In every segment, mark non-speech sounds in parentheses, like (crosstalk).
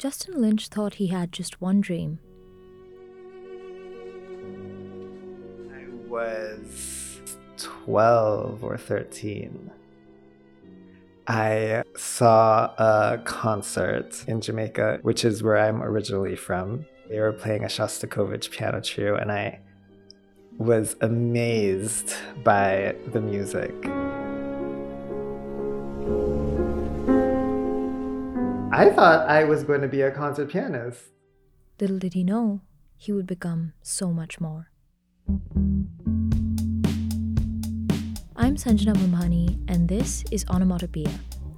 Justin Lynch thought he had just one dream. I was 12 or 13. I saw a concert in Jamaica, which is where I'm originally from. They were playing a Shostakovich piano trio, and I was amazed by the music. I thought I was going to be a concert pianist. Little did he know, he would become so much more. I'm Sanjana Bhambhani, and this is Onomatopoeia,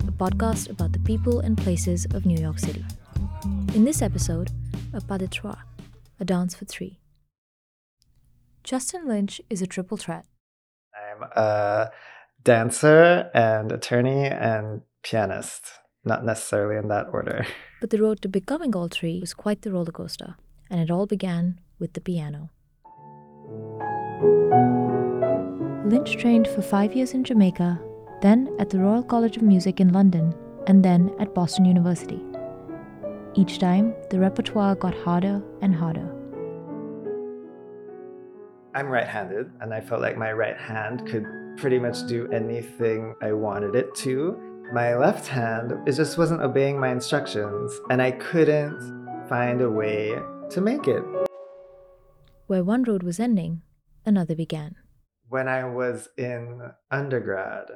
a podcast about the people and places of New York City. In this episode, a pas de trois, a dance for three. Justin Lynch is a triple threat. I'm a dancer and attorney and pianist, not necessarily in that order. (laughs) But the road to becoming all three was quite the roller coaster, and it all began with the piano. Lynch trained for five years in Jamaica, then at the Royal College of Music in London, and then at Boston University. Each time, the repertoire got harder and harder. I'm right handed, and I felt like my right hand could pretty much do anything I wanted it to. My left hand, it just wasn't obeying my instructions, and I couldn't find a way to make it. Where one road was ending, another began. When I was in undergrad,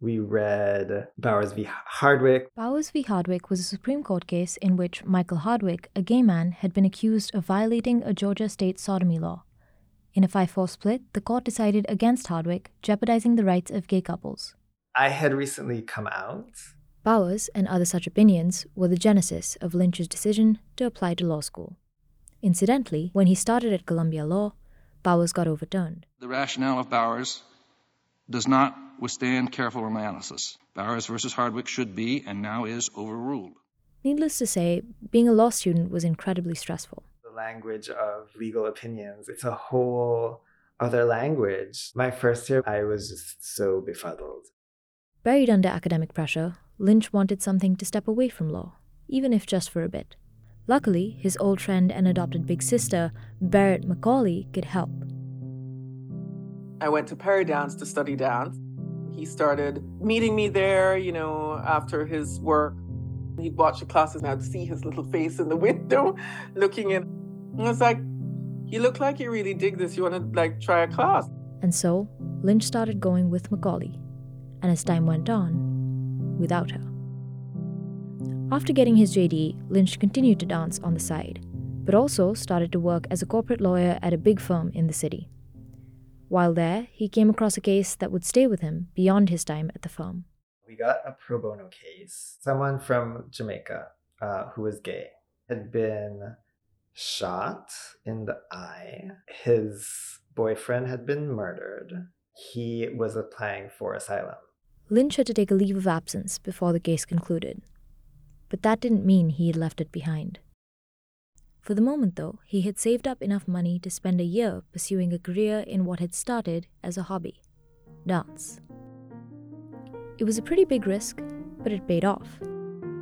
we read Bowers v. Hardwick. Bowers v. Hardwick was a Supreme Court case in which Michael Hardwick, a gay man, had been accused of violating a Georgia state sodomy law. In a 5 4 split, the court decided against Hardwick, jeopardizing the rights of gay couples. I had recently come out. Bowers and other such opinions were the genesis of Lynch's decision to apply to law school. Incidentally, when he started at Columbia Law, Bowers got overturned. The rationale of Bowers does not withstand careful analysis. Bowers versus Hardwick should be and now is overruled. Needless to say, being a law student was incredibly stressful. The language of legal opinions, it's a whole other language. My first year, I was just so befuddled. Buried under academic pressure, Lynch wanted something to step away from law, even if just for a bit. Luckily, his old friend and adopted big sister, Barrett Macaulay, could help. I went to Peridance to study dance. He started meeting me there, you know, after his work. He'd watch the classes and I'd see his little face in the (laughs) window looking in. And I was like, you look like you really dig this. You want to like try a class? And so, Lynch started going with Macaulay. And as time went on, without her. After getting his JD, Lynch continued to dance on the side, but also started to work as a corporate lawyer at a big firm in the city. While there, he came across a case that would stay with him beyond his time at the firm. We got a pro bono case. Someone from Jamaica uh, who was gay had been shot in the eye. His boyfriend had been murdered. He was applying for asylum. Lynch had to take a leave of absence before the case concluded. But that didn't mean he had left it behind. For the moment, though, he had saved up enough money to spend a year pursuing a career in what had started as a hobby dance. It was a pretty big risk, but it paid off.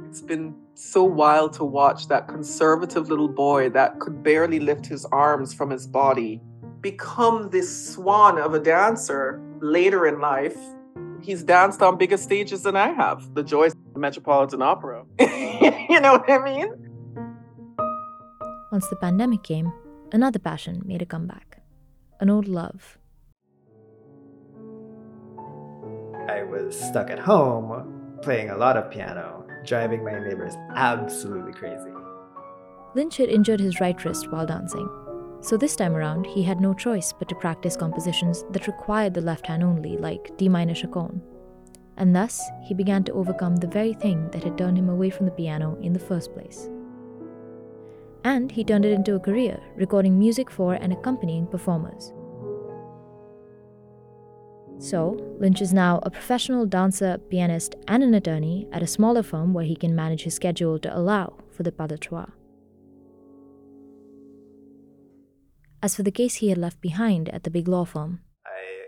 It's been so wild to watch that conservative little boy that could barely lift his arms from his body become this swan of a dancer later in life. He's danced on bigger stages than I have, the Joyce Metropolitan Opera. (laughs) you know what I mean? Once the pandemic came, another passion made a comeback an old love. I was stuck at home playing a lot of piano, driving my neighbors absolutely crazy. Lynch had injured his right wrist while dancing, so this time around he had no choice but to practice compositions that required the left hand only, like D minor chaconne. And thus, he began to overcome the very thing that had turned him away from the piano in the first place. And he turned it into a career, recording music for and accompanying performers. So, Lynch is now a professional dancer, pianist, and an attorney at a smaller firm where he can manage his schedule to allow for the pas de trois. As for the case he had left behind at the big law firm, I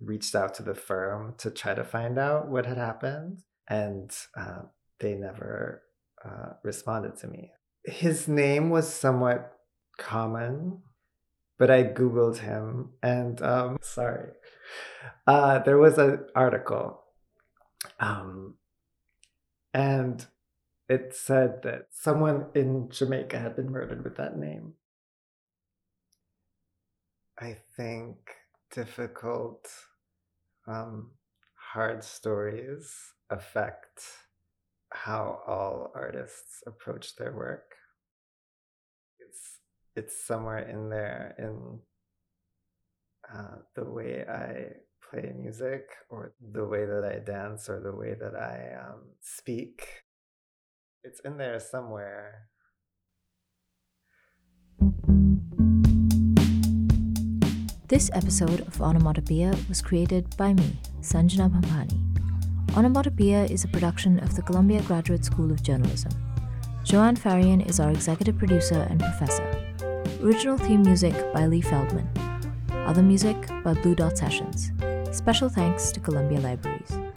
reached out to the firm to try to find out what had happened, and uh, they never uh, responded to me. his name was somewhat common, but I Googled him and um, (laughs) sorry. Uh, there was an article um, and it said that someone in Jamaica had been murdered with that name. I think difficult, um, hard stories affect how all artists approach their work. It's it's somewhere in there in uh, the way I play music or the way that I dance or the way that I um, speak. It's in there somewhere. This episode of Onomatopoeia was created by me, Sanjana Bhambhani. Onomatopoeia is a production of the Columbia Graduate School of Journalism. Joanne Faryon is our executive producer and professor. Original theme music by Lee Feldman. Other music by Blue Dot Sessions. Special thanks to Columbia Libraries.